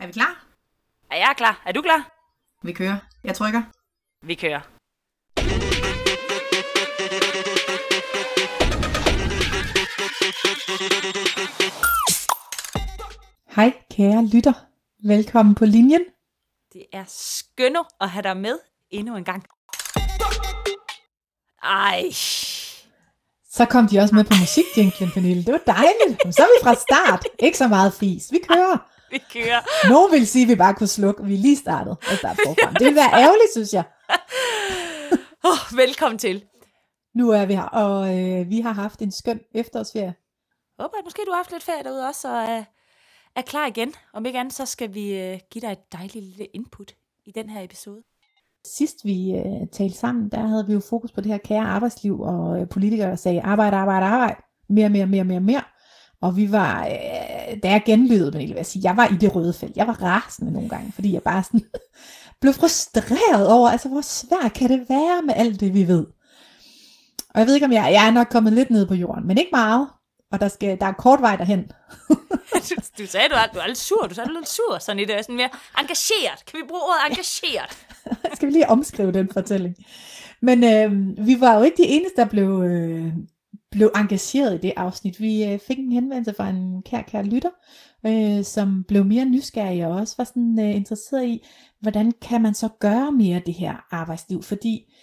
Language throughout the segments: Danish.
Er vi klar? Er jeg klar? Er du klar? Vi kører. Jeg trykker. Vi kører. Hej kære lytter. Velkommen på linjen. Det er skønne at have dig med endnu en gang. Ej. Så kom de også med på musikjinglen, Pernille. Det var dejligt. Så er vi fra start. Ikke så meget fis. Vi kører. Vi kører. Nogen vil sige, at vi bare kunne slukke. Vi er lige startet. Og starte forfra. Det vil være ærgerligt, synes jeg. Oh, velkommen til. Nu er vi her, og øh, vi har haft en skøn efterårsferie. Håber, at måske du har haft lidt ferie derude også, og er, er klar igen. Om ikke andet, så skal vi øh, give dig et dejligt lille input i den her episode. Sidst vi øh, talte sammen, der havde vi jo fokus på det her kære arbejdsliv, og øh, politikere sagde arbejde, arbejde, arbejde. Mere, mere, mere, mere, mere. Og vi var, øh, da jeg genlydede, men jeg vil sige, jeg var i det røde felt. Jeg var rasende nogle gange, fordi jeg bare sådan blev frustreret over, altså hvor svært kan det være med alt det, vi ved. Og jeg ved ikke, om jeg, jeg er nok kommet lidt ned på jorden, men ikke meget. Og der, skal, der er kort vej derhen. du, du sagde, du er, du er lidt sur. Du sagde, du er lidt sur. Sådan i det sådan mere engageret. Kan vi bruge ordet engageret? skal vi lige omskrive den fortælling. Men øh, vi var jo ikke de eneste, der blev, øh, blev engageret i det afsnit. Vi øh, fik en henvendelse fra en kær, kær lytter, øh, som blev mere nysgerrig og også var sådan øh, interesseret i, hvordan kan man så gøre mere det her arbejdsliv? Fordi,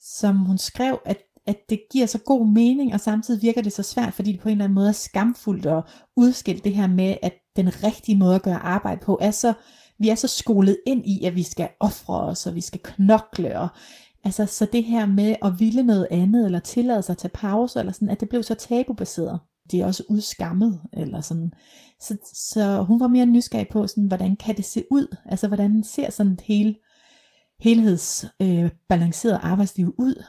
som hun skrev, at at det giver så god mening, og samtidig virker det så svært, fordi det på en eller anden måde er skamfuldt at udskille det her med, at den rigtige måde at gøre arbejde på er så, vi er så skolet ind i, at vi skal ofre os, og vi skal knokle, og altså, så det her med at ville noget andet, eller tillade sig at tage pause, eller sådan, at det blev så tabubaseret. Det er også udskammet, eller sådan. Så, så hun var mere nysgerrig på, sådan, hvordan kan det se ud? Altså, hvordan ser sådan et hele helhedsbalanceret øh, balanceret arbejdsliv ud?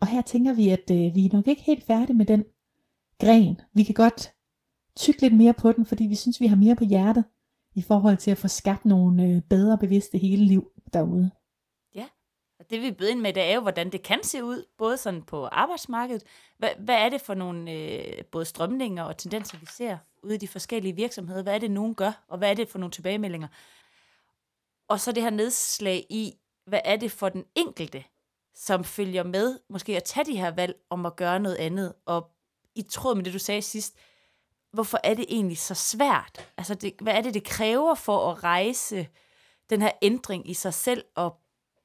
Og her tænker vi, at øh, vi er nok ikke helt færdige med den gren. Vi kan godt tykke lidt mere på den, fordi vi synes, vi har mere på hjertet i forhold til at få skabt nogle øh, bedre bevidste hele liv derude. Og det vi byder ind med, det er jo, hvordan det kan se ud, både sådan på arbejdsmarkedet. Hvad, hvad er det for nogle øh, både strømninger og tendenser, vi ser ude i de forskellige virksomheder? Hvad er det, nogen gør, og hvad er det for nogle tilbagemeldinger? Og så det her nedslag i, hvad er det for den enkelte, som følger med, måske at tage de her valg om at gøre noget andet, og i tråd med det, du sagde sidst, hvorfor er det egentlig så svært? Altså, det, hvad er det, det kræver for at rejse den her ændring i sig selv, og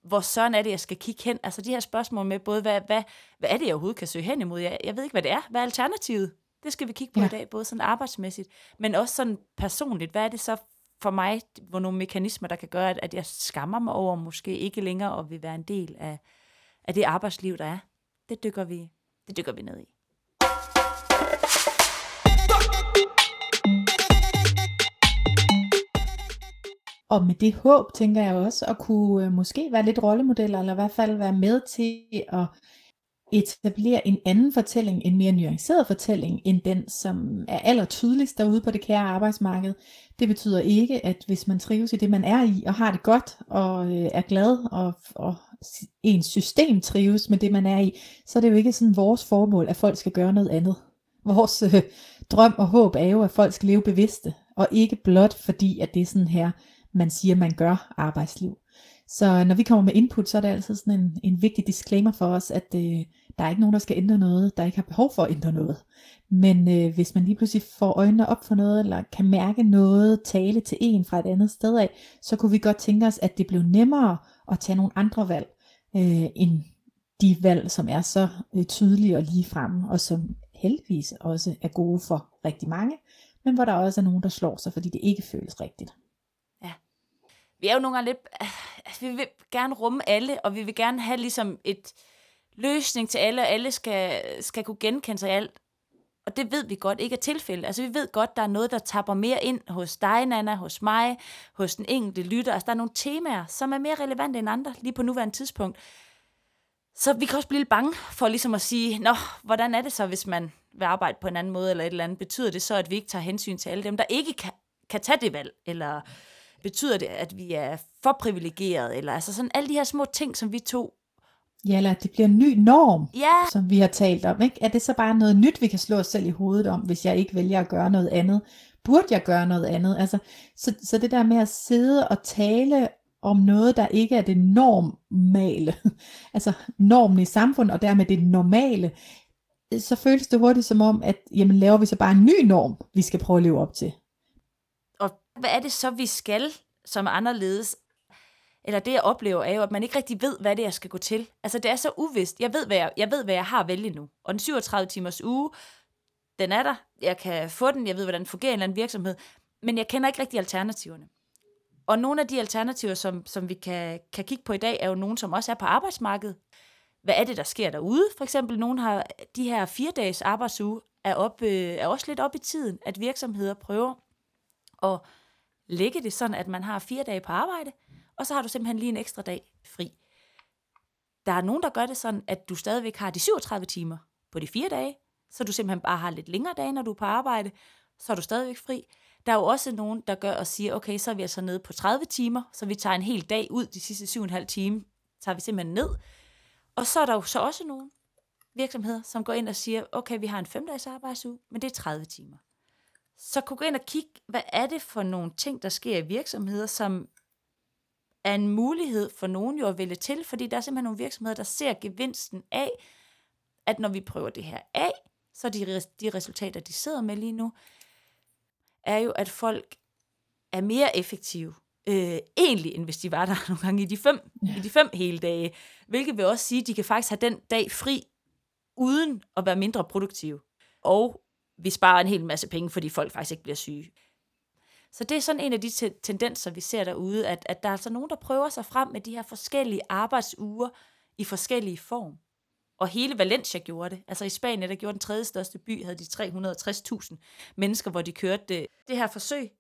hvor søren er det, jeg skal kigge hen? Altså, de her spørgsmål med både, hvad, hvad, hvad er det, jeg overhovedet kan søge hen imod? Jeg, jeg ved ikke, hvad det er. Hvad er alternativet? Det skal vi kigge på ja. i dag, både sådan arbejdsmæssigt, men også sådan personligt. Hvad er det så for mig, hvor nogle mekanismer, der kan gøre, at, at jeg skammer mig over måske ikke længere og vil være en del af, af det arbejdsliv, der er. Det dykker vi, det dykker vi ned i. Og med det håb, tænker jeg også, at kunne øh, måske være lidt rollemodeller, eller i hvert fald være med til at etablere en anden fortælling, en mere nuanceret fortælling, end den, som er aller tydeligst derude på det kære arbejdsmarked. Det betyder ikke, at hvis man trives i det, man er i, og har det godt, og øh, er glad, og, og ens system trives med det, man er i, så er det jo ikke sådan vores formål, at folk skal gøre noget andet. Vores øh, drøm og håb er jo, at folk skal leve bevidste, og ikke blot fordi, at det er sådan her, man siger, man gør arbejdsliv. Så når vi kommer med input, så er det altid sådan en, en vigtig disclaimer for os, at øh, der er ikke nogen, der skal ændre noget, der ikke har behov for at ændre noget. Men øh, hvis man lige pludselig får øjnene op for noget, eller kan mærke noget, tale til en fra et andet sted af, så kunne vi godt tænke os, at det blev nemmere at tage nogle andre valg, øh, end de valg, som er så øh, tydelige og lige fremme, og som heldigvis også er gode for rigtig mange, men hvor der også er nogen, der slår sig, fordi det ikke føles rigtigt. Vi er jo nogle gange lidt, altså, vi vil gerne rumme alle, og vi vil gerne have ligesom et løsning til alle, og alle skal, skal kunne genkende sig i alt. Og det ved vi godt ikke er tilfældet. Altså vi ved godt, der er noget, der tapper mere ind hos dig, Nana, hos mig, hos den enkelte lytter. Altså der er nogle temaer, som er mere relevante end andre lige på nuværende tidspunkt. Så vi kan også blive lidt bange for ligesom at sige, nå, hvordan er det så, hvis man vil arbejde på en anden måde eller et eller andet? Betyder det så, at vi ikke tager hensyn til alle dem, der ikke kan, kan tage det valg? Eller betyder det, at vi er for privilegeret? Eller altså sådan alle de her små ting, som vi to Ja, eller at det bliver en ny norm, ja. som vi har talt om. Ikke? Er det så bare noget nyt, vi kan slå os selv i hovedet om, hvis jeg ikke vælger at gøre noget andet burde jeg gøre noget andet? Altså, så, så det der med at sidde og tale om noget, der ikke er det normale, altså normen i samfundet, og dermed det normale, så føles det hurtigt som om, at jamen, laver vi så bare en ny norm, vi skal prøve at leve op til. Hvad er det så, vi skal, som anderledes? Eller det, jeg oplever, er jo, at man ikke rigtig ved, hvad det er, jeg skal gå til. Altså, det er så uvist. Jeg ved, hvad jeg, jeg, ved, hvad jeg har at vælge nu. Og den 37 timers uge, den er der. Jeg kan få den. Jeg ved, hvordan den fungerer i en eller anden virksomhed. Men jeg kender ikke rigtig alternativerne. Og nogle af de alternativer, som, som vi kan, kan kigge på i dag, er jo nogen, som også er på arbejdsmarkedet. Hvad er det, der sker derude? For eksempel, nogle har de her fire dages arbejdsuge, er, op, øh, er også lidt op i tiden, at virksomheder prøver at lægge det sådan, at man har fire dage på arbejde, og så har du simpelthen lige en ekstra dag fri. Der er nogen, der gør det sådan, at du stadigvæk har de 37 timer på de fire dage, så du simpelthen bare har lidt længere dage, når du er på arbejde, så er du stadigvæk fri. Der er jo også nogen, der gør og siger, okay, så er vi altså nede på 30 timer, så vi tager en hel dag ud, de sidste 7,5 timer, tager vi simpelthen ned. Og så er der jo så også nogen virksomheder, som går ind og siger, okay, vi har en 5-dages arbejdsuge, men det er 30 timer. Så kunne gå ind og kigge, hvad er det for nogle ting, der sker i virksomheder, som er en mulighed for nogen jo at vælge til, fordi der er simpelthen nogle virksomheder, der ser gevinsten af, at når vi prøver det her af, så de, de resultater, de sidder med lige nu, er jo, at folk er mere effektive øh, egentlig, end hvis de var der nogle gange i de fem, ja. i de fem hele dage. Hvilket vil også sige, at de kan faktisk have den dag fri, uden at være mindre produktive. Og vi sparer en hel masse penge, fordi folk faktisk ikke bliver syge. Så det er sådan en af de tendenser, vi ser derude, at, at der er altså nogen, der prøver sig frem med de her forskellige arbejdsuger i forskellige form. Og hele Valencia gjorde det. Altså i Spanien, der gjorde den tredje største by, havde de 360.000 mennesker, hvor de kørte det, det her forsøg.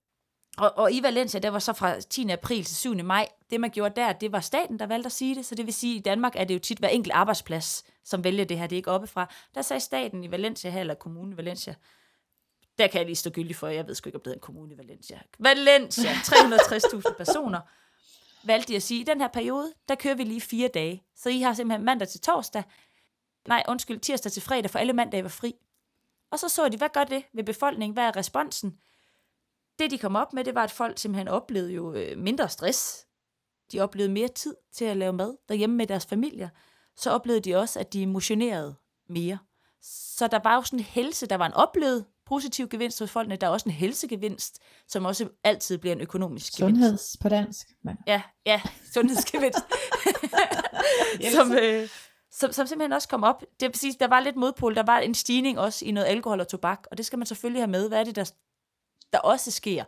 Og, og i Valencia, der var så fra 10. april til 7. maj, det man gjorde der, det var staten, der valgte at sige det. Så det vil sige, at i Danmark er det jo tit hver enkelt arbejdsplads, som vælger det her, det er ikke oppefra. Der sagde staten i Valencia her, eller kommunen i Valencia, der kan jeg lige stå gyldig for, jeg ved sgu ikke, om det er en kommune i Valencia. Valencia, 360.000 personer, valgte de at sige, i den her periode, der kører vi lige fire dage. Så I har simpelthen mandag til torsdag, nej, undskyld, tirsdag til fredag, for alle mandage var fri. Og så så de, hvad gør det ved befolkningen? Hvad er responsen? Det, de kom op med, det var, at folk simpelthen oplevede jo øh, mindre stress. De oplevede mere tid til at lave mad derhjemme med deres familier. Så oplevede de også, at de motionerede mere. Så der var jo sådan en helse, der var en oplevet positiv gevinst hos folkene. Der er også en helsegevinst, som også altid bliver en økonomisk Sundheds gevinst. på dansk. Men. Ja, ja, sundhedsgevinst. som, øh, som, som simpelthen også kom op. Det er præcis, der var lidt modpol, der var en stigning også i noget alkohol og tobak, og det skal man selvfølgelig have med. Hvad er det, der, der også sker?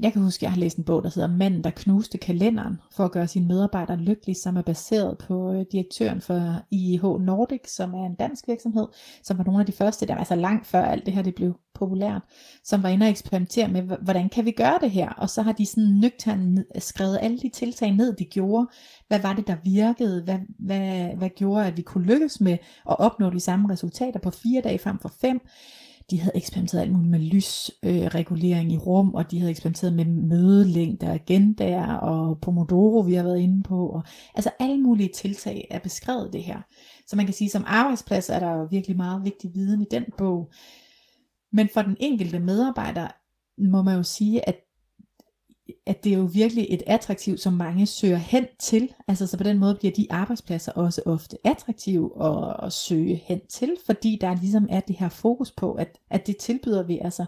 Jeg kan huske, at jeg har læst en bog, der hedder Manden, der knuste kalenderen for at gøre sine medarbejdere lykkelige, som er baseret på øh, direktøren for IH Nordic, som er en dansk virksomhed, som var nogle af de første, der var altså langt før alt det her det blev populært, som var inde og eksperimentere med, hvordan kan vi gøre det her? Og så har de sådan nøgternt skrevet alle de tiltag ned, de gjorde. Hvad var det, der virkede? Hvad, hvad, hvad gjorde, at vi kunne lykkes med at opnå de samme resultater på fire dage frem for fem? De havde eksperimenteret alt muligt med lysregulering øh, i rum, og de havde eksperimenteret med mødelængder, agendaer og Pomodoro, vi har været inde på. Og, altså alle mulige tiltag er beskrevet det her. Så man kan sige, som arbejdsplads er der jo virkelig meget vigtig viden i den bog. Men for den enkelte medarbejder må man jo sige, at at det er jo virkelig et attraktivt, som mange søger hen til. Altså så på den måde bliver de arbejdspladser også ofte attraktive at, at søge hen til, fordi der ligesom er det her fokus på, at, at det tilbyder vi altså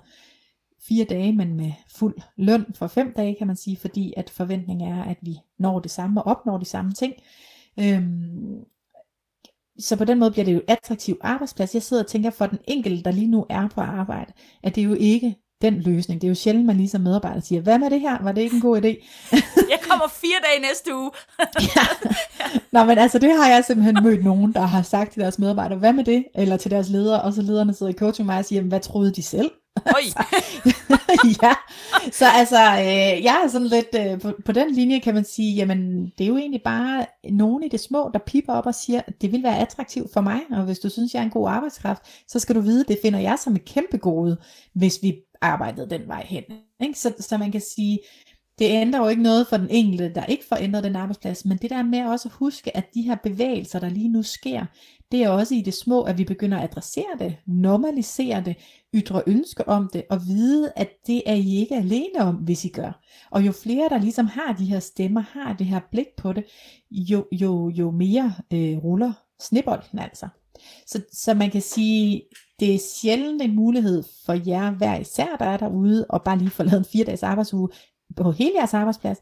fire dage, men med fuld løn for fem dage, kan man sige, fordi at forventningen er, at vi når det samme og opnår de samme ting. Øhm, så på den måde bliver det jo attraktiv arbejdsplads. Jeg sidder og tænker for den enkelte, der lige nu er på arbejde, at det jo ikke den løsning. Det er jo sjældent, man lige som medarbejder siger, hvad med det her? Var det ikke en god idé? jeg kommer fire dage næste uge. ja. Nå, men altså, det har jeg simpelthen mødt nogen, der har sagt til deres medarbejdere, hvad med det? Eller til deres ledere, og så lederne sidder i coaching mig og siger, hvad troede de selv? Oj. ja, så altså, øh, jeg er sådan lidt, øh, på, på den linje kan man sige, jamen, det er jo egentlig bare nogen i det små, der piper op og siger, det vil være attraktivt for mig, og hvis du synes, jeg er en god arbejdskraft, så skal du vide, det finder jeg som et kæmpe gode, hvis vi arbejdede den vej hen. Ikke? Så, så man kan sige, det ændrer jo ikke noget for den enkelte, der ikke får ændret den arbejdsplads, men det der med også at huske, at de her bevægelser, der lige nu sker, det er også i det små, at vi begynder at adressere det, normalisere det, ytre ønske om det, og vide, at det er I ikke alene om, hvis I gør. Og jo flere, der ligesom har de her stemmer, har det her blik på det, jo, jo, jo mere øh, ruller snebolden altså. Så, så man kan sige, det er sjældent en mulighed for jer hver især, der er derude, og bare lige få lavet en fire dages arbejdsuge på hele jeres arbejdsplads.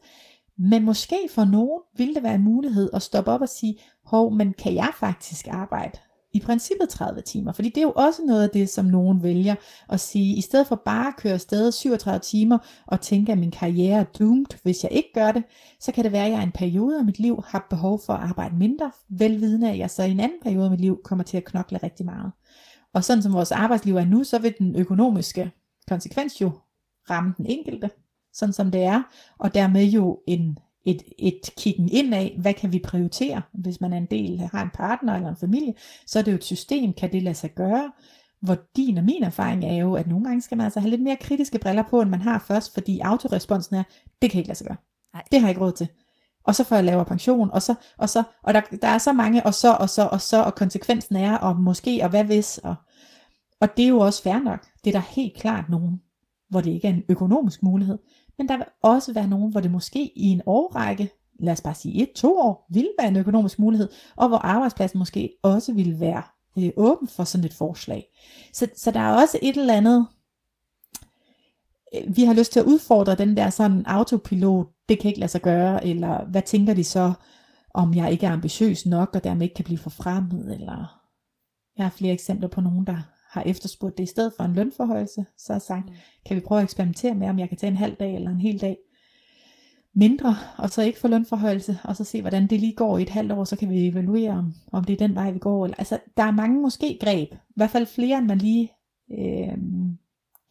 Men måske for nogen vil det være en mulighed at stoppe op og sige, hov, men kan jeg faktisk arbejde i princippet 30 timer? Fordi det er jo også noget af det, som nogen vælger at sige, i stedet for bare at køre afsted 37 timer og tænke, at min karriere er doomed, hvis jeg ikke gør det, så kan det være, at jeg i en periode af mit liv har behov for at arbejde mindre, velvidende at jeg så i en anden periode af mit liv kommer til at knokle rigtig meget. Og sådan som vores arbejdsliv er nu, så vil den økonomiske konsekvens jo ramme den enkelte, sådan som det er, og dermed jo en, et, et kiggen ind af, hvad kan vi prioritere, hvis man er en del, har en partner eller en familie, så er det jo et system, kan det lade sig gøre, hvor din og min erfaring er jo, at nogle gange skal man altså have lidt mere kritiske briller på, end man har først, fordi autoresponsen er, det kan ikke lade sig gøre. Nej. Det har jeg ikke råd til. Og så får jeg lavere pension, og så, og så, og der, der er så mange, og så, og så, og så, og konsekvensen er, og måske, og hvad hvis, og, og det er jo også fair nok. Det er der helt klart nogen, hvor det ikke er en økonomisk mulighed. Men der vil også være nogen, hvor det måske i en årrække, lad os bare sige et, to år, vil være en økonomisk mulighed, og hvor arbejdspladsen måske også vil være øh, åben for sådan et forslag. Så, så der er også et eller andet, øh, vi har lyst til at udfordre den der sådan autopilot, det kan ikke lade sig gøre, eller hvad tænker de så, om jeg ikke er ambitiøs nok, og dermed ikke kan blive forfremmet, eller jeg har flere eksempler på nogen, der har efterspurgt det i stedet for en lønforhøjelse, så har sagt, mm. kan vi prøve at eksperimentere med, om jeg kan tage en halv dag eller en hel dag mindre, og så ikke få lønforhøjelse, og så se, hvordan det lige går i et halvt år, så kan vi evaluere, om, om det er den vej, vi går. Eller, altså, der er mange måske greb, i hvert fald flere, end man lige øh,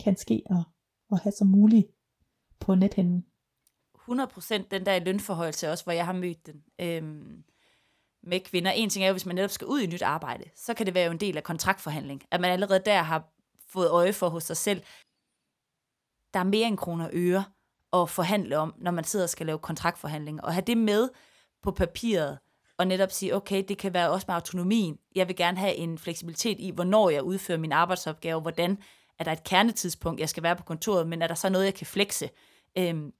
kan ske og, og have som muligt på nethinden. 100% den der lønforhøjelse også, hvor jeg har mødt den. Øhm, med kvinder. En ting er jo, hvis man netop skal ud i nyt arbejde, så kan det være jo en del af kontraktforhandling, at man allerede der har fået øje for hos sig selv. Der er mere end kroner og øre at forhandle om, når man sidder og skal lave kontraktforhandling. Og have det med på papiret, og netop sige, okay, det kan være også med autonomien. Jeg vil gerne have en fleksibilitet i, hvornår jeg udfører min arbejdsopgave, hvordan er der et kernetidspunkt, jeg skal være på kontoret, men er der så noget, jeg kan flekse øhm,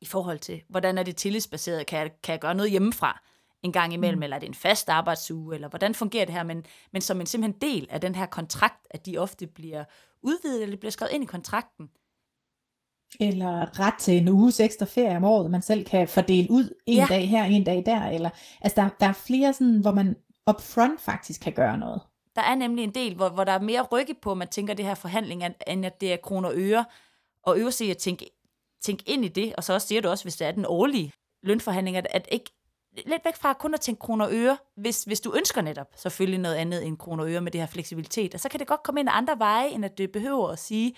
i forhold til, hvordan er det tillidsbaseret, kan jeg, kan jeg gøre noget hjemmefra? En gang imellem, mm. eller er det en fast arbejdsuge, eller hvordan fungerer det her, men, men som en simpelthen del af den her kontrakt, at de ofte bliver udvidet, eller bliver skrevet ind i kontrakten. Eller ret til en uges ekstra ferie om året, man selv kan fordele ud en ja. dag her, en dag der, eller, altså der, der er flere sådan, hvor man upfront faktisk kan gøre noget. Der er nemlig en del, hvor, hvor der er mere rygge på, at man tænker det her forhandling, end at det er kroner og øre, og øve sig at tænke, tænke ind i det, og så også siger du også, hvis det er den årlige lønforhandling, at, at ikke lidt væk fra kun at tænke kroner og øre, hvis, hvis du ønsker netop selvfølgelig noget andet end kroner og øre med det her fleksibilitet. Og så kan det godt komme ind andre veje, end at det behøver at sige,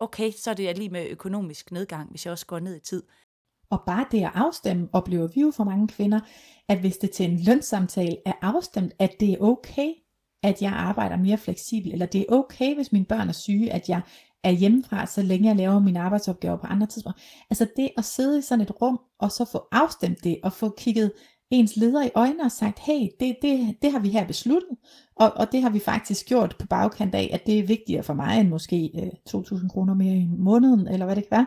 okay, så er det lige med økonomisk nedgang, hvis jeg også går ned i tid. Og bare det at afstemme, oplever vi jo for mange kvinder, at hvis det til en lønssamtale er afstemt, at det er okay, at jeg arbejder mere fleksibelt, eller det er okay, hvis mine børn er syge, at jeg er hjemmefra, så længe jeg laver mine arbejdsopgaver på andre tidspunkter. Altså det at sidde i sådan et rum, og så få afstemt det, og få kigget ens leder i øjnene og sagt, hey, det, det, det har vi her besluttet, og, og det har vi faktisk gjort på bagkant af, at det er vigtigere for mig end måske øh, 2.000 kroner mere i måneden, eller hvad det kan være,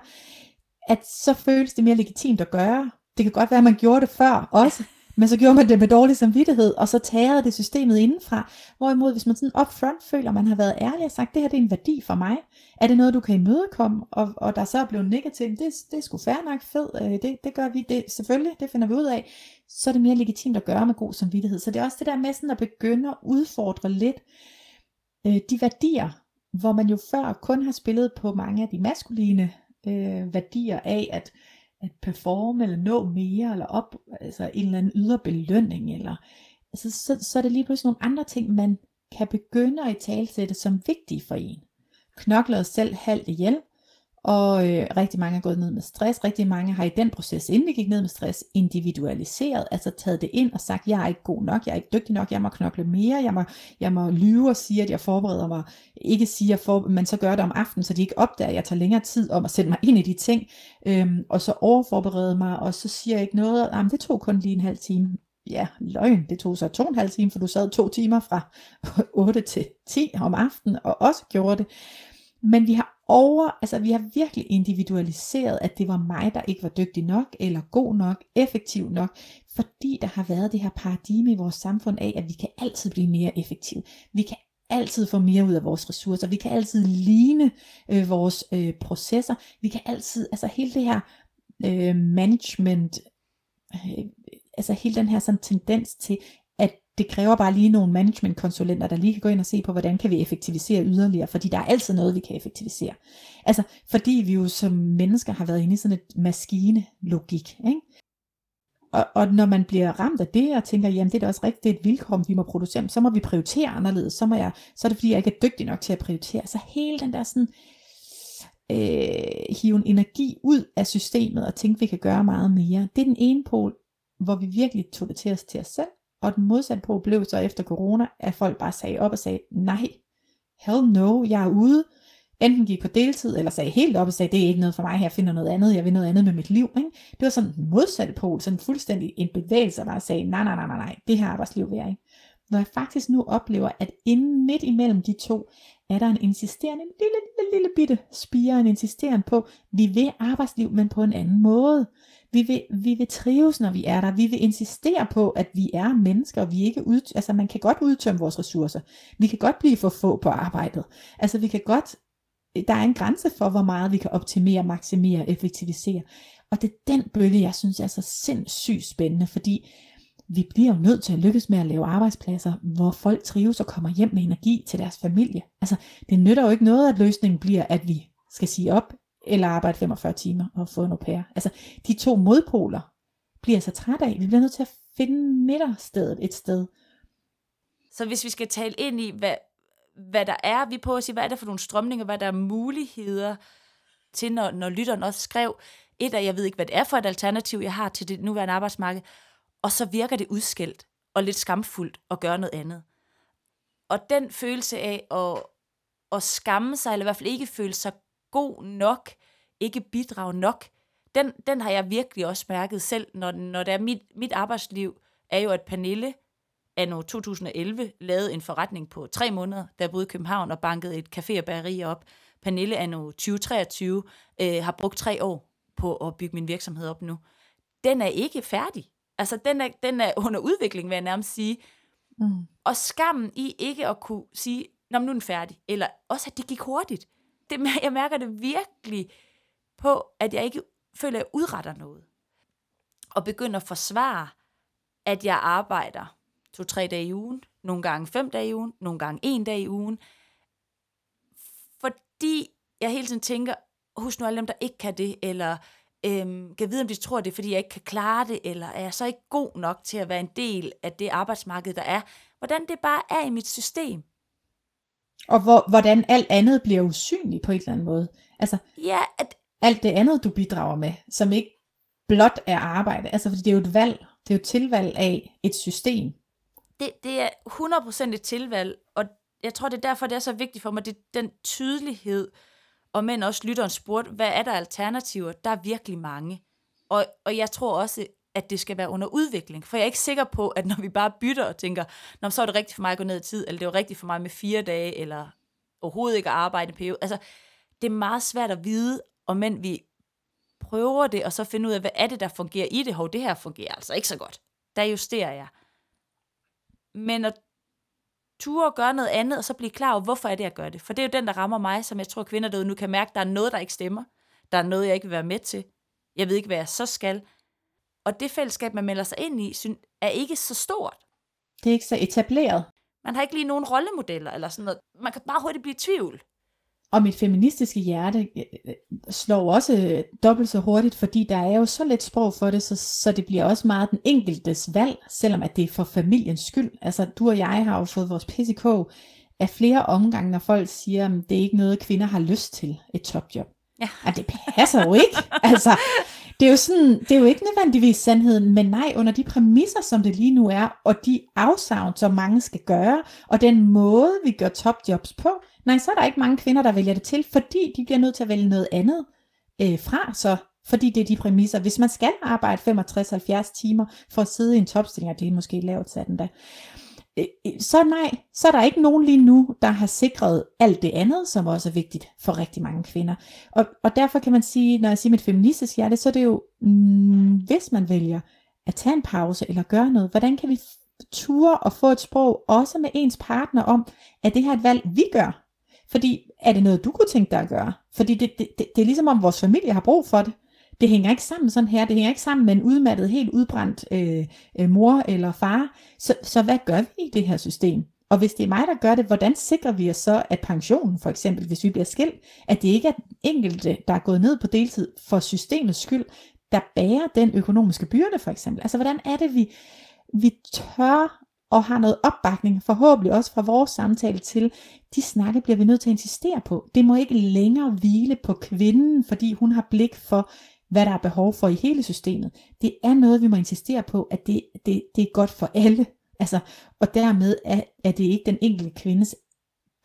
at så føles det mere legitimt at gøre. Det kan godt være, at man gjorde det før også, men så gjorde man det med dårlig samvittighed, og så tærede det systemet indenfra. Hvorimod, hvis man sådan upfront føler, at man har været ærlig og sagt, det her det er en værdi for mig, er det noget, du kan imødekomme, og, og der så er blevet negativt, det, det er sgu fair nok fed, øh, det, det gør vi, det, selvfølgelig, det finder vi ud af, så er det mere legitimt at gøre med god samvittighed. Så det er også det der med sådan at begynde at udfordre lidt øh, de værdier, hvor man jo før kun har spillet på mange af de maskuline øh, værdier af, at at performe eller nå mere, eller op, altså en eller anden ydre belønning, eller, altså, så, så er det lige pludselig nogle andre ting, man kan begynde at i talsætte som vigtige for en. Knokle os selv halvt ihjel, og øh, rigtig mange er gået ned med stress. Rigtig mange har i den proces, inden de gik ned med stress, individualiseret, altså taget det ind og sagt, jeg er ikke god nok, jeg er ikke dygtig nok, jeg må knokle mere, jeg må, jeg må lyve og sige, at jeg forbereder mig. Ikke sige, at for, man så gør det om aftenen, så de ikke opdager, at jeg tager længere tid om at sætte mig ind i de ting, øhm, og så overforberede mig, og så siger jeg ikke noget, jamen det tog kun lige en halv time. Ja, løgn, det tog så to og en halv time, for du sad to timer fra 8 til 10 om aftenen, og også gjorde det. Men vi har over, altså vi har virkelig individualiseret, at det var mig, der ikke var dygtig nok, eller god nok, effektiv nok, fordi der har været det her paradigme i vores samfund af, at vi kan altid blive mere effektive. Vi kan altid få mere ud af vores ressourcer. Vi kan altid ligne øh, vores øh, processer. Vi kan altid, altså hele det her øh, management, øh, altså hele den her sådan tendens til, det kræver bare lige nogle managementkonsulenter, der lige kan gå ind og se på, hvordan kan vi effektivisere yderligere, fordi der er altid noget, vi kan effektivisere. Altså, fordi vi jo som mennesker har været inde i sådan et maskine-logik, ikke? Og, og når man bliver ramt af det, og tænker, jamen det er da også rigtigt, det er et vilkår, vi må producere, så må vi prioritere anderledes, så, må jeg, så er det fordi, jeg ikke er dygtig nok til at prioritere. Så hele den der sådan, øh, hive en energi ud af systemet, og tænke, vi kan gøre meget mere, det er den ene pol, hvor vi virkelig tog det til os til os selv, og den modsatte på blev så efter corona, at folk bare sagde op og sagde, nej, hell no, jeg er ude. Enten gik på deltid, eller sagde helt op og sagde, det er ikke noget for mig, jeg finder noget andet, jeg vil noget andet med mit liv. Ikke? Det var sådan en modsatte pol, sådan fuldstændig en bevægelse, der sagde, nej, nej, nej, nej, nej, det her arbejdsliv vil jeg ikke. Når jeg faktisk nu oplever, at inden midt imellem de to, er der en insisterende, en lille, lille, lille bitte spire, en insisterende på, vi vil arbejdsliv, men på en anden måde. Vi vil, vi vil trives, når vi er der. Vi vil insistere på, at vi er mennesker, og vi ikke ud, altså man kan godt udtømme vores ressourcer. Vi kan godt blive for få på arbejdet. Altså vi kan godt, der er en grænse for, hvor meget vi kan optimere, maksimere, effektivisere. Og det er den bølge, jeg synes er så sindssygt spændende, fordi vi bliver jo nødt til at lykkes med at lave arbejdspladser, hvor folk trives og kommer hjem med energi til deres familie. Altså, det nytter jo ikke noget, at løsningen bliver, at vi skal sige op, eller arbejde 45 timer og få en au pair. Altså, de to modpoler bliver så træt af. Vi bliver nødt til at finde midterstedet et sted. Så hvis vi skal tale ind i, hvad, hvad der er, vi på at sige, hvad er det for nogle strømninger, hvad der er muligheder til, når, når lytteren også skrev, et af, jeg ved ikke, hvad det er for et alternativ, jeg har til det nuværende arbejdsmarked, og så virker det udskilt og lidt skamfuldt at gøre noget andet. Og den følelse af at, at skamme sig, eller i hvert fald ikke føle sig god nok, ikke bidrage nok, den, den har jeg virkelig også mærket selv, når, når det er mit, mit arbejdsliv, er jo, at Pernille anno 2011 lavede en forretning på tre måneder, der boede i København og bankede et café og bageri op. Pernille anno 2023 øh, har brugt tre år på at bygge min virksomhed op nu. Den er ikke færdig. Altså, den er, den er under udvikling, vil jeg nærmest sige. Mm. Og skammen i ikke at kunne sige, Nå, nu er den færdig. Eller også, at det gik hurtigt det, jeg mærker det virkelig på, at jeg ikke føler, at jeg udretter noget. Og begynder at forsvare, at jeg arbejder to-tre dage i ugen, nogle gange fem dage i ugen, nogle gange en dag i ugen. Fordi jeg hele tiden tænker, husk nu alle dem, der ikke kan det, eller øhm, kan vide, om de tror det, fordi jeg ikke kan klare det, eller er jeg så ikke god nok til at være en del af det arbejdsmarked, der er. Hvordan det bare er i mit system. Og hvor, hvordan alt andet bliver usynligt på en eller anden måde. Altså, ja, at... alt det andet, du bidrager med, som ikke blot er arbejde. Altså, fordi det er jo et valg. Det er jo et tilvalg af et system. Det, det er 100% et tilvalg, og jeg tror, det er derfor, det er så vigtigt for mig, det er den tydelighed, og men også lytteren spurgte, hvad er der alternativer? Der er virkelig mange. Og, og jeg tror også, at det skal være under udvikling. For jeg er ikke sikker på, at når vi bare bytter og tænker, Nå, så er det rigtigt for mig at gå ned i tid, eller det er rigtigt for mig med fire dage, eller overhovedet ikke at arbejde en periode. Altså, det er meget svært at vide, om men vi prøver det, og så finde ud af, hvad er det, der fungerer i det. Hov, det her fungerer altså ikke så godt. Der justerer jeg. Men at ture og gøre noget andet, og så blive klar over, hvorfor er det, jeg gør det. For det er jo den, der rammer mig, som jeg tror, kvinder derude nu kan mærke, der er noget, der ikke stemmer. Der er noget, jeg ikke vil være med til. Jeg ved ikke, hvad jeg så skal. Og det fællesskab, man melder sig ind i, er ikke så stort. Det er ikke så etableret. Man har ikke lige nogen rollemodeller eller sådan noget. Man kan bare hurtigt blive i tvivl. Og mit feministiske hjerte øh, øh, slår også øh, dobbelt så hurtigt, fordi der er jo så lidt sprog for det, så, så det bliver også meget den enkeltes valg, selvom at det er for familiens skyld. Altså du og jeg har jo fået vores PCK af flere omgange, når folk siger, at det er ikke noget, kvinder har lyst til, et topjob. Ja. Og det passer jo ikke. altså, det er jo sådan, det er jo ikke nødvendigvis sandheden, men nej, under de præmisser, som det lige nu er, og de afsavn, som mange skal gøre, og den måde, vi gør topjobs på, nej, så er der ikke mange kvinder, der vælger det til, fordi de bliver nødt til at vælge noget andet øh, fra, så fordi det er de præmisser. Hvis man skal arbejde 65-70 timer for at sidde i en topstilling, og det er måske lavt sat endda, øh, Øh, øh, så nej, så er der ikke nogen lige nu, der har sikret alt det andet, som også er vigtigt for rigtig mange kvinder. Og, og derfor kan man sige, når jeg siger mit feministiske hjerte, så er det jo, mm, hvis man vælger at tage en pause eller gøre noget, hvordan kan vi ture og få et sprog, også med ens partner om, at det her er et valg, vi gør. Fordi er det noget, du kunne tænke dig at gøre? Fordi det, det, det, det er ligesom om vores familie har brug for det det hænger ikke sammen sådan her, det hænger ikke sammen med en udmattet, helt udbrændt øh, øh, mor eller far. Så, så hvad gør vi i det her system? Og hvis det er mig, der gør det, hvordan sikrer vi os så, at pensionen for eksempel, hvis vi bliver skilt, at det ikke er den enkelte, der er gået ned på deltid for systemets skyld, der bærer den økonomiske byrde for eksempel. Altså hvordan er det, vi, vi tør og har noget opbakning, forhåbentlig også fra vores samtale til, de snakke bliver vi nødt til at insistere på. Det må ikke længere hvile på kvinden, fordi hun har blik for hvad der er behov for i hele systemet. Det er noget, vi må insistere på, at det, det, det er godt for alle. Altså, og dermed er, er det ikke den enkelte kvindes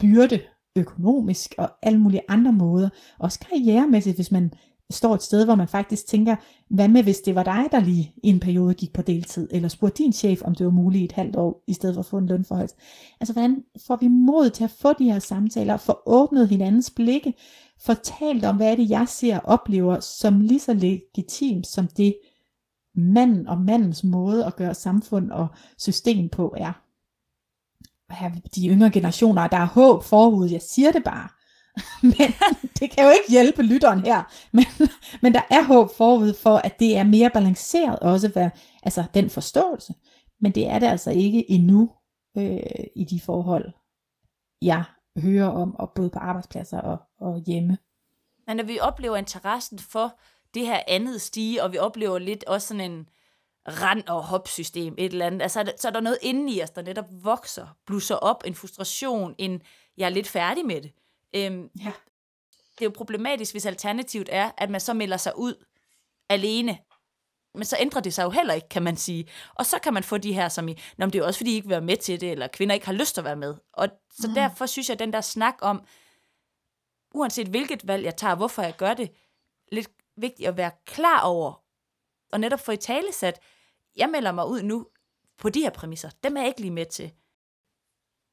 byrde økonomisk og alle mulige andre måder. Også karrieremæssigt, hvis man står et sted, hvor man faktisk tænker, hvad med hvis det var dig, der lige i en periode gik på deltid, eller spurgte din chef, om det var muligt et halvt år, i stedet for at få en lønforhøjelse. Altså, hvordan får vi mod til at få de her samtaler, få åbnet hinandens blikke, fortalt om, hvad er det, jeg ser og oplever, som lige så legitimt som det, manden og mandens måde at gøre samfund og system på er. De yngre generationer, der er håb forud, jeg siger det bare. men det kan jo ikke hjælpe lytteren her. Men, men der er håb forud for, at det er mere balanceret også, hvad, altså den forståelse. Men det er det altså ikke endnu øh, i de forhold, jeg hører om, og både på arbejdspladser og, og hjemme. Men når vi oplever interessen for det her andet stige, og vi oplever lidt også sådan en rand- og hopsystem, et eller andet, altså, er der, så er der noget inde i os, der netop vokser, blusser op, en frustration, en jeg er lidt færdig med det. Øhm, ja. Det er jo problematisk, hvis alternativet er, at man så melder sig ud alene. Men så ændrer det sig jo heller ikke, kan man sige. Og så kan man få de her, som i, Nå, det er jo også fordi, I ikke vil være med til det, eller kvinder ikke har lyst til at være med. Og så mm. derfor synes jeg, at den der snak om, uanset hvilket valg jeg tager, hvorfor jeg gør det, lidt vigtigt at være klar over, og netop få i tale sat, jeg melder mig ud nu på de her præmisser. Dem er jeg ikke lige med til.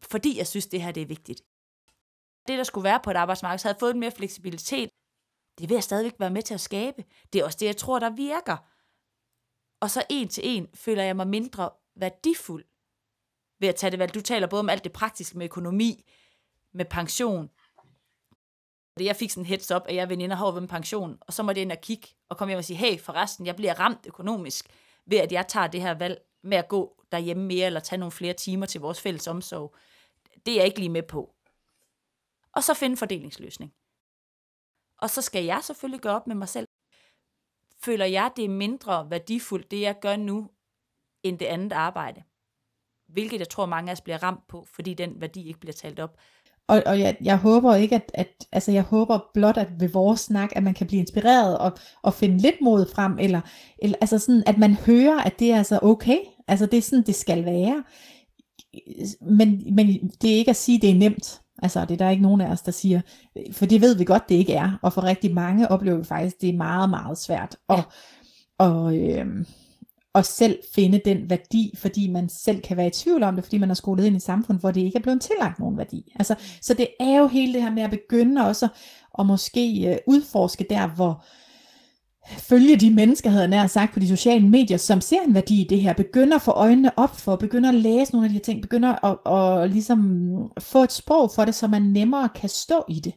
Fordi jeg synes, det her det er vigtigt det, der skulle være på et arbejdsmarked, så havde fået mere fleksibilitet. Det vil jeg stadigvæk være med til at skabe. Det er også det, jeg tror, der virker. Og så en til en føler jeg mig mindre værdifuld ved at tage det valg. Du taler både om alt det praktiske med økonomi, med pension. Jeg fik sådan en heads up, at jeg veninder har med pension, og så må det ind og kigge og komme hjem og sige, hey, forresten, jeg bliver ramt økonomisk ved, at jeg tager det her valg med at gå derhjemme mere, eller tage nogle flere timer til vores fælles omsorg. Det er jeg ikke lige med på og så finde fordelingsløsning. Og så skal jeg selvfølgelig gøre op med mig selv. Føler jeg, det er mindre værdifuldt, det jeg gør nu, end det andet arbejde? Hvilket jeg tror, mange af os bliver ramt på, fordi den værdi ikke bliver talt op. Og, og jeg, jeg håber ikke, at, at altså jeg håber blot, at ved vores snak, at man kan blive inspireret og, og finde lidt mod frem, eller, eller altså sådan, at man hører, at det er altså okay, altså det er sådan, det skal være. Men, men det er ikke at sige, at det er nemt. Altså det er der ikke nogen af os, der siger, for det ved vi godt, det ikke er. Og for rigtig mange oplever vi faktisk, det er meget, meget svært at, ja. og, øh, at selv finde den værdi, fordi man selv kan være i tvivl om det, fordi man er skolet ind i et samfund, hvor det ikke er blevet tillagt nogen værdi. Altså, så det er jo hele det her med at begynde også at måske øh, udforske der, hvor, følge de mennesker, havde nær sagt, på de sociale medier, som ser en værdi i det her, begynder at få øjnene op for, begynder at læse nogle af de her ting, begynder at, at, at ligesom få et sprog for det, så man nemmere kan stå i det.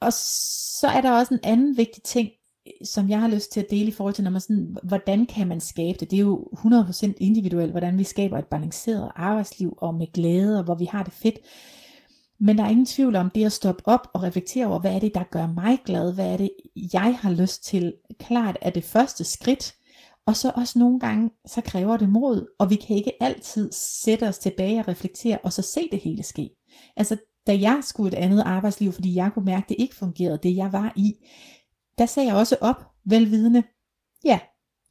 Og så er der også en anden vigtig ting, som jeg har lyst til at dele i forhold til, når man sådan, hvordan kan man skabe det? Det er jo 100% individuelt, hvordan vi skaber et balanceret arbejdsliv, og med glæde, og hvor vi har det fedt. Men der er ingen tvivl om det at stoppe op og reflektere over, hvad er det, der gør mig glad? Hvad er det, jeg har lyst til? Klart er det første skridt. Og så også nogle gange, så kræver det mod, og vi kan ikke altid sætte os tilbage og reflektere, og så se det hele ske. Altså, da jeg skulle et andet arbejdsliv, fordi jeg kunne mærke, at det ikke fungerede, det jeg var i, der sagde jeg også op, velvidende, ja,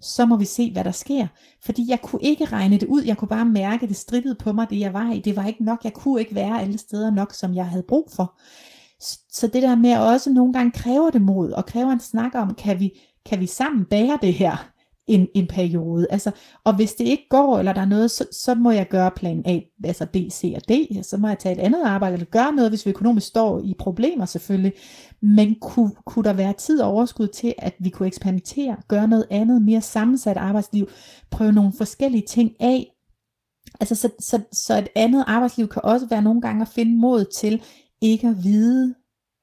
så må vi se, hvad der sker. Fordi jeg kunne ikke regne det ud, jeg kunne bare mærke, det strittede på mig, det jeg var i. Det var ikke nok, jeg kunne ikke være alle steder nok, som jeg havde brug for. Så det der med også nogle gange kræver det mod, og kræver en snak om, kan vi, kan vi sammen bære det her? En, en periode. Altså, og hvis det ikke går, eller der er noget, så, så må jeg gøre plan A, altså B, C og D. Så må jeg tage et andet arbejde, eller gøre noget, hvis vi økonomisk står i problemer selvfølgelig. Men kunne, kunne der være tid og overskud til, at vi kunne eksperimentere, gøre noget andet, mere sammensat arbejdsliv, prøve nogle forskellige ting af. Altså, så, så, så et andet arbejdsliv kan også være nogle gange at finde mod til ikke at vide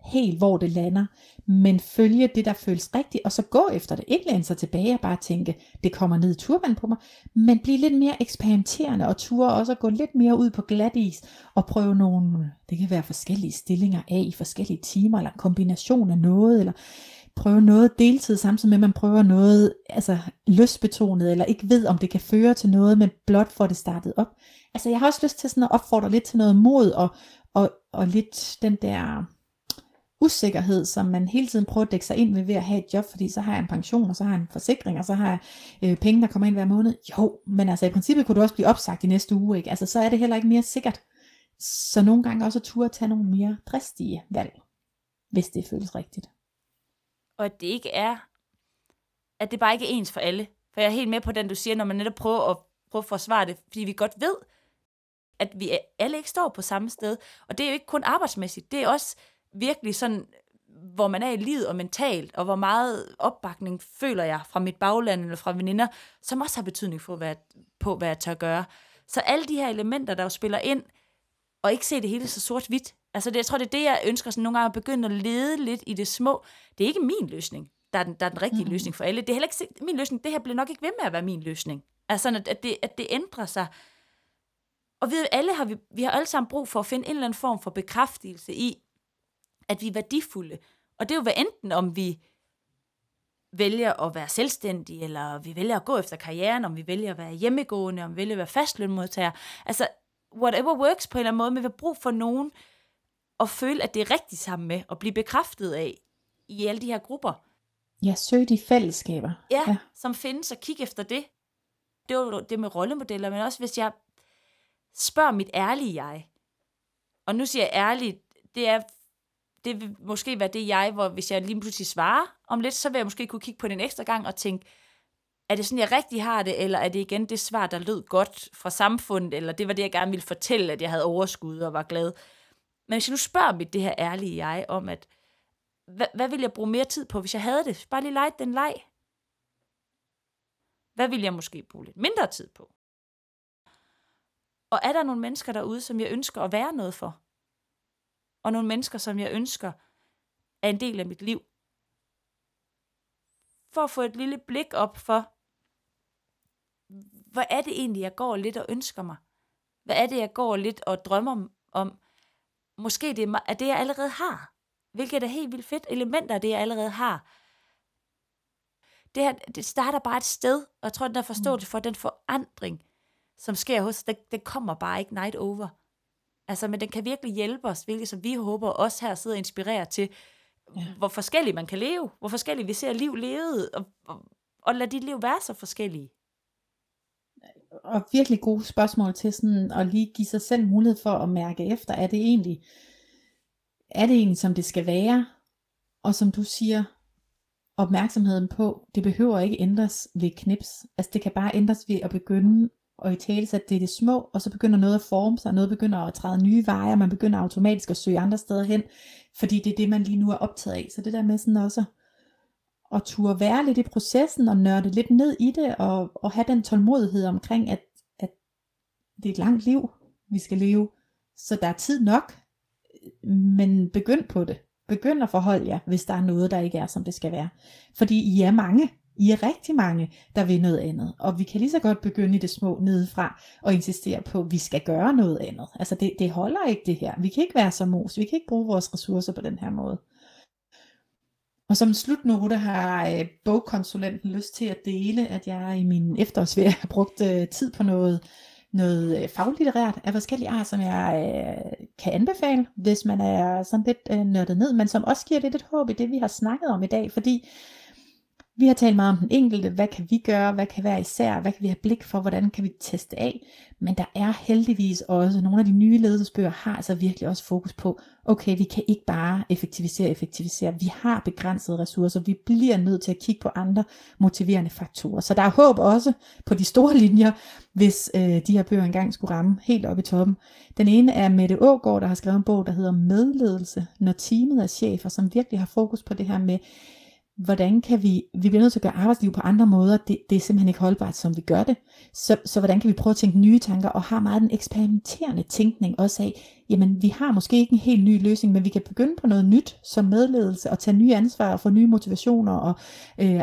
helt, hvor det lander men følge det, der føles rigtigt, og så gå efter det. Ikke læne sig tilbage og bare tænke, det kommer ned i turban på mig, men blive lidt mere eksperimenterende og ture også at gå lidt mere ud på glat is og prøve nogle, det kan være forskellige stillinger af i forskellige timer, eller en kombination af noget, eller prøve noget deltid samtidig med, at man prøver noget altså lystbetonet, eller ikke ved, om det kan føre til noget, men blot får det startet op. Altså jeg har også lyst til sådan at opfordre lidt til noget mod, og, og, og lidt den der usikkerhed, som man hele tiden prøver at dække sig ind ved ved at have et job, fordi så har jeg en pension, og så har jeg en forsikring, og så har jeg øh, penge, der kommer ind hver måned. Jo, men altså i princippet kunne du også blive opsagt i næste uge, ikke? Altså så er det heller ikke mere sikkert. Så nogle gange også at turde tage nogle mere dristige valg, hvis det føles rigtigt. Og at det ikke er, at det bare ikke er ens for alle. For jeg er helt med på den, du siger, når man netop prøver at, prøve at forsvare det, fordi vi godt ved, at vi alle ikke står på samme sted. Og det er jo ikke kun arbejdsmæssigt, det er også virkelig sådan, hvor man er i livet og mentalt, og hvor meget opbakning føler jeg fra mit bagland eller fra veninder, som også har betydning for, hvad, på, hvad jeg tør gøre. Så alle de her elementer, der jo spiller ind, og ikke se det hele så sort-hvidt. Altså det, jeg tror, det er det, jeg ønsker sådan nogle gange at begynde at lede lidt i det små. Det er ikke min løsning, der er den, der er den rigtige mm. løsning for alle. Det er heller ikke min løsning. Det her bliver nok ikke ved med at være min løsning. Altså at det, at det ændrer sig. Og vi, alle har, vi, vi har alle sammen brug for at finde en eller anden form for bekræftelse i, at vi er værdifulde. Og det er jo hvad enten, om vi vælger at være selvstændige, eller vi vælger at gå efter karrieren, om vi vælger at være hjemmegående, om vi vælger at være fastlønmodtager. Altså, whatever works på en eller anden måde, men vi har brug for nogen at føle, at det er rigtigt sammen med, og blive bekræftet af i alle de her grupper. Ja, søg de fællesskaber. Ja, ja, som findes, og kig efter det. Det var det med rollemodeller, men også hvis jeg spørger mit ærlige jeg, og nu siger jeg ærligt, det er det vil måske være det jeg, hvor hvis jeg lige pludselig svarer om lidt, så vil jeg måske kunne kigge på den ekstra gang og tænke, er det sådan, jeg rigtig har det, eller er det igen det svar, der lød godt fra samfundet, eller det var det, jeg gerne ville fortælle, at jeg havde overskud og var glad. Men hvis jeg nu spørger mit det her ærlige jeg om, at hvad, hvad ville jeg bruge mere tid på, hvis jeg havde det? Bare lige lege den leg. Hvad vil jeg måske bruge lidt mindre tid på? Og er der nogle mennesker derude, som jeg ønsker at være noget for? Og nogle mennesker, som jeg ønsker er en del af mit liv. For at få et lille blik op for, hvad er det egentlig, jeg går lidt og ønsker mig? Hvad er det, jeg går lidt og drømmer om? Måske det er det, jeg allerede har. Hvilket er helt vildt fedt elementer af det, jeg allerede har. Det, her, det starter bare et sted, og jeg tror, den der forståelse for den forandring, som sker hos, den, den kommer bare ikke night over. Altså, men den kan virkelig hjælpe os, hvilket som vi håber os her sidder og inspirerer til, ja. hvor forskelligt man kan leve, hvor forskelligt vi ser liv levet, og, og, og lad dit liv være så forskellige. Og virkelig gode spørgsmål til sådan at lige give sig selv mulighed for at mærke efter, er det egentlig, er det egentlig som det skal være? Og som du siger, opmærksomheden på, det behøver ikke ændres ved knips. Altså det kan bare ændres ved at begynde og i tale at det er det små, og så begynder noget at forme sig, noget begynder at træde nye veje, og man begynder automatisk at søge andre steder hen, fordi det er det, man lige nu er optaget af. Så det der med sådan også at turde være lidt i processen, og nørde lidt ned i det, og, og have den tålmodighed omkring, at, at det er et langt liv, vi skal leve, så der er tid nok, men begynd på det. Begynd at forholde jer, hvis der er noget, der ikke er, som det skal være. Fordi I er mange, i er rigtig mange, der vil noget andet. Og vi kan lige så godt begynde i det små nedefra og insistere på, at vi skal gøre noget andet. Altså det, det holder ikke det her. Vi kan ikke være som mos. Vi kan ikke bruge vores ressourcer på den her måde. Og som slutnote har øh, bogkonsulenten lyst til at dele, at jeg i min efterårsferie har brugt øh, tid på noget noget øh, faglitterært af forskellige art, som jeg øh, kan anbefale, hvis man er sådan lidt øh, nørdet ned, men som også giver lidt et håb i det, vi har snakket om i dag, fordi vi har talt meget om den enkelte, hvad kan vi gøre, hvad kan være især, hvad kan vi have blik for, hvordan kan vi teste af, men der er heldigvis også, nogle af de nye ledelsesbøger har altså virkelig også fokus på, okay, vi kan ikke bare effektivisere, effektivisere, vi har begrænsede ressourcer, vi bliver nødt til at kigge på andre motiverende faktorer. Så der er håb også på de store linjer, hvis øh, de her bøger engang skulle ramme helt op i toppen. Den ene er Mette Ågaard, der har skrevet en bog, der hedder Medledelse, når teamet er chefer, som virkelig har fokus på det her med, hvordan kan vi, vi bliver nødt til at gøre arbejdsliv på andre måder, det, det er simpelthen ikke holdbart, som vi gør det. Så, så hvordan kan vi prøve at tænke nye tanker, og har meget den eksperimenterende tænkning også af, jamen vi har måske ikke en helt ny løsning, men vi kan begynde på noget nyt som medledelse, og tage nye ansvar, og få nye motivationer, og øh, øh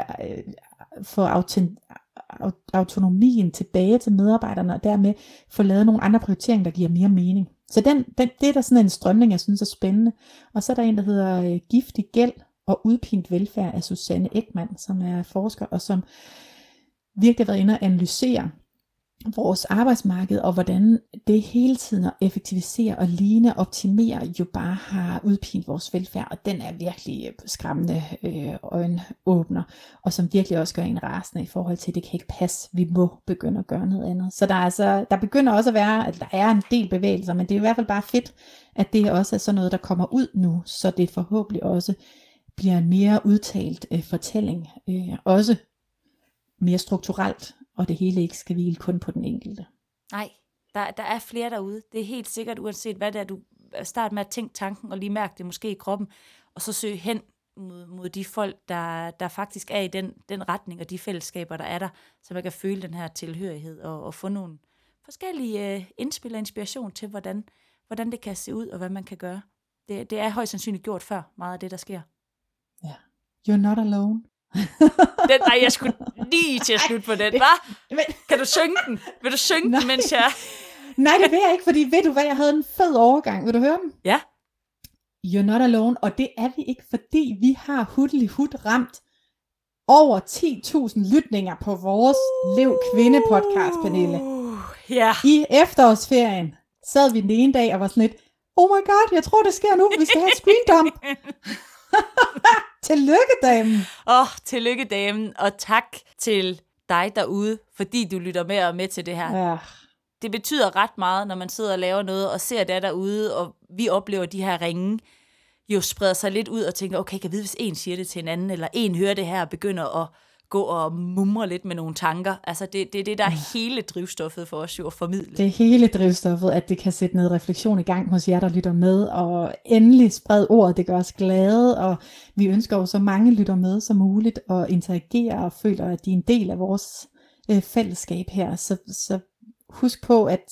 få få autonomien tilbage til medarbejderne, og dermed få lavet nogle andre prioriteringer, der giver mere mening. Så den, den, det er der sådan en strømning, jeg synes er spændende. Og så er der en, der hedder øh, Giftig Gæld, og udpint velfærd af Susanne Ekman, som er forsker og som virkelig har været inde og analysere vores arbejdsmarked, og hvordan det hele tiden at effektivisere og ligne og optimere jo bare har udpint vores velfærd, og den er virkelig øh, skræmmende øh, øjenåbner, og som virkelig også gør en rasende i forhold til, at det kan ikke passe, vi må begynde at gøre noget andet. Så der, er altså, der begynder også at være, at der er en del bevægelser, men det er i hvert fald bare fedt, at det også er sådan noget, der kommer ud nu, så det forhåbentlig også bliver en mere udtalt øh, fortælling, øh, også mere strukturelt, og det hele ikke skal hvile kun på den enkelte. Nej, der, der er flere derude. Det er helt sikkert, uanset hvad det er, du øh, starter med at tænke tanken, og lige mærke det måske i kroppen, og så søge hen mod, mod de folk, der, der faktisk er i den, den retning, og de fællesskaber, der er der, så man kan føle den her tilhørighed, og, og få nogle forskellige øh, indspil og inspiration til, hvordan, hvordan det kan se ud, og hvad man kan gøre. Det, det er højst sandsynligt gjort før, meget af det, der sker. Ja. You're not alone. den, nej, jeg skulle lige til at slutte på den, hva'? Kan du synge den? Vil du synge nej. den, mens jeg... nej, det vil jeg ikke, fordi ved du hvad, jeg havde en fed overgang. Vil du høre den? Ja. You're not alone, og det er vi ikke, fordi vi har hudlig hud ramt over 10.000 lytninger på vores Lev Kvinde podcast, Pernille. Uh, ja. I efterårsferien sad vi den ene dag og var sådan lidt, oh my god, jeg tror det sker nu, vi skal have et screen dump. tillykke, damen. Åh, oh, tillykke, damen. Og tak til dig derude, fordi du lytter med og med til det her. Ja. Det betyder ret meget, når man sidder og laver noget og ser det derude, og vi oplever de her ringe, jo spreder sig lidt ud og tænker, okay, kan jeg vide, hvis en siger det til en anden, eller en hører det her og begynder at gå og mumre lidt med nogle tanker. Altså det er det, det, der er hele drivstoffet for os jo at formidle. Det er hele drivstoffet, at det kan sætte noget refleksion i gang hos jer, der lytter med, og endelig spred ordet, det gør os glade, og vi ønsker jo så mange lytter med som muligt, og interagerer og føler, at de er en del af vores øh, fællesskab her. Så, så husk på, at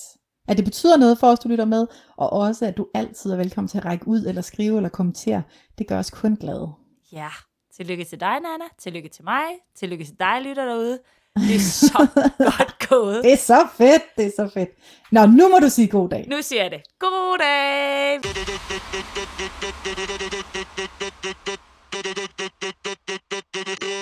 at det betyder noget for os, du lytter med, og også at du altid er velkommen til at række ud, eller skrive, eller kommentere. Det gør os kun glade. Ja, Tillykke til dig, Nana. Tillykke til mig. Tillykke til dig, lytter derude. Det er så godt gået. Det er så fedt, det er så fedt. Nå, nu må du sige god dag. Nu siger jeg det. God dag!